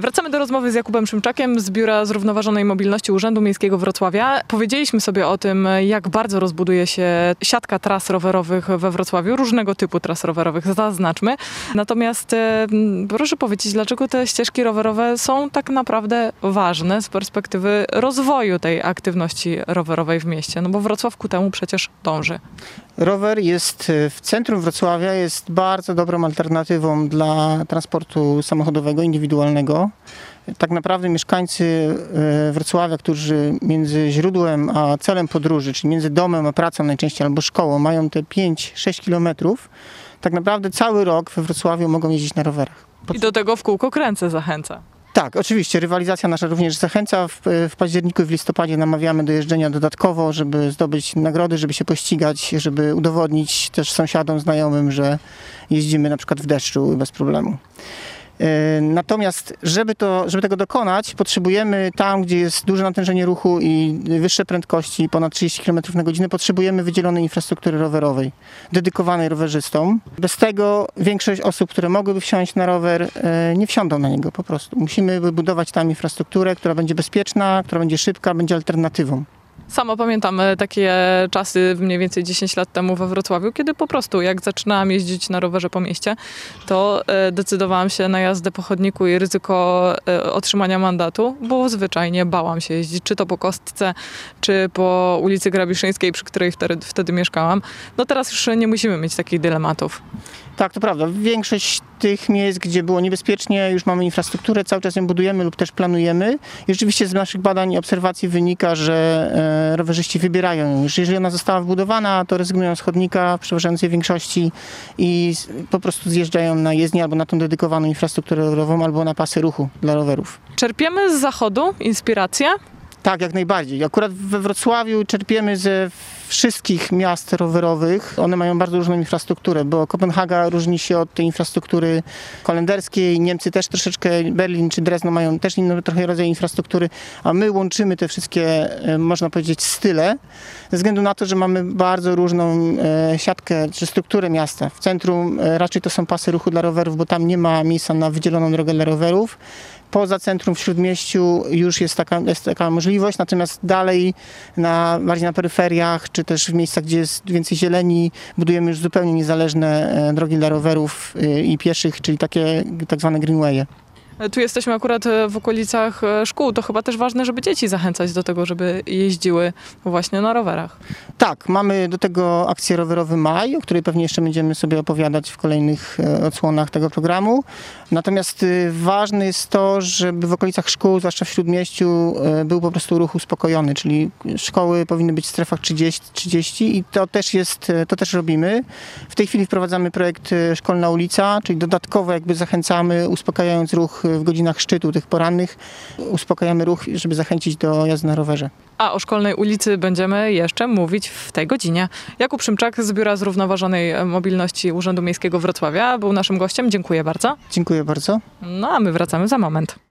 Wracamy do rozmowy z Jakubem Szymczakiem z Biura Zrównoważonej Mobilności Urzędu Miejskiego Wrocławia. Powiedzieliśmy sobie o tym, jak bardzo rozbuduje się siatka tras rowerowych we Wrocławiu, różnego typu tras rowerowych, zaznaczmy. Natomiast e, proszę powiedzieć, dlaczego te ścieżki rowerowe są tak naprawdę ważne z perspektywy rozwoju tej aktywności rowerowej w mieście? No bo Wrocław ku temu przecież dąży. Rower jest e, w centrum Wrocławia, jest bardzo dobrą alternatywą dla transportu samochodowego, indywidualnego. Tak naprawdę mieszkańcy e, Wrocławia, którzy między źródłem a celem podróży, czyli między domem a pracą najczęściej albo szkołą, mają te 5-6 kilometrów, tak naprawdę cały rok we Wrocławiu mogą jeździć na rowerach. I do tego w kółko kręcę zachęca. Tak, oczywiście. Rywalizacja nasza również zachęca. W, w październiku i w listopadzie namawiamy do jeżdżenia dodatkowo, żeby zdobyć nagrody, żeby się pościgać, żeby udowodnić też sąsiadom, znajomym, że jeździmy na przykład w deszczu bez problemu. E, Natomiast, żeby, to, żeby tego dokonać, potrzebujemy tam, gdzie jest duże natężenie ruchu i wyższe prędkości, ponad 30 km na godzinę, potrzebujemy wydzielonej infrastruktury rowerowej, dedykowanej rowerzystom. Bez tego większość osób, które mogłyby wsiąść na rower, e, nie wsiądą na niego po prostu. Musimy wybudować tam infrastrukturę, która będzie bezpieczna, która będzie szybka, będzie alternatywą. Sama pamiętam e, takie czasy mniej więcej 10 lat temu we Wrocławiu, kiedy po prostu jak zaczynałam jeździć na rowerze po mieście, to e, decydowałam się na jazdę po chodniku i ryzyko e, otrzymania mandatu, bo zwyczajnie bałam się jeździć, czy to po Kostce, czy po ulicy Grabiszyńskiej, przy której wtedy, wtedy mieszkałam. No teraz już nie musimy mieć takich dylematów. Tak, to prawda. Większość tych miejsc, gdzie było niebezpiecznie, już mamy infrastrukturę, cały czas ją budujemy lub też planujemy. I rzeczywiście z naszych badań i obserwacji wynika, że e, rowerzyści wybierają ją. Już jeżeli ona została wbudowana, to rezygnują z chodnika w przeważającej większości i po prostu zjeżdżają na jezdnię albo na tą dedykowaną infrastrukturę rowerową, albo na pasy ruchu dla rowerów. Czerpiemy z zachodu inspirację. Tak, jak najbardziej. Akurat we Wrocławiu czerpiemy ze wszystkich miast rowerowych. One mają bardzo różną infrastrukturę, bo Kopenhaga różni się od tej infrastruktury holenderskiej. Niemcy też troszeczkę, Berlin czy Drezno mają też inny trochę rodzaj infrastruktury, a my łączymy te wszystkie, e, można powiedzieć, style, ze względu na to, że mamy bardzo różną e, siatkę czy strukturę miasta. W centrum e, raczej to są pasy ruchu dla rowerów, bo tam nie ma miejsca na wydzieloną drogę dla rowerów poza centrum w Śródmieściu już jest taka, jest taka możliwość, natomiast dalej na, bardziej na peryferiach, czy też w miejscach, gdzie jest więcej zieleni, budujemy już zupełnie niezależne e, drogi dla rowerów e, i pieszych, czyli takie tak zwane greenwaye. Tu jesteśmy akurat e, w okolicach e, szkół. To chyba też ważne, żeby dzieci zachęcać do tego, żeby jeździły właśnie na rowerach. Tak, mamy do tego akcję Rowerowy Maj, o której pewnie jeszcze będziemy sobie opowiadać w kolejnych e, odsłonach tego programu. Natomiast ważne jest to, żeby w okolicach szkół, zwłaszcza w Śródmieściu, był po prostu ruch uspokojony, czyli szkoły powinny być w strefach 30, 30 i to też jest, to też robimy. W tej chwili wprowadzamy projekt Szkolna Ulica, czyli dodatkowo jakby zachęcamy, uspokajając ruch w godzinach szczytu tych porannych, uspokajamy ruch, żeby zachęcić do jazdy na rowerze. A o szkolnej ulicy będziemy jeszcze mówić w tej godzinie. Jakub Szymczak z Biura Zrównoważonej Mobilności Urzędu Miejskiego Wrocławia był naszym gościem. Dziękuję bardzo. Dziękuję bardzo. No a my wracamy za moment.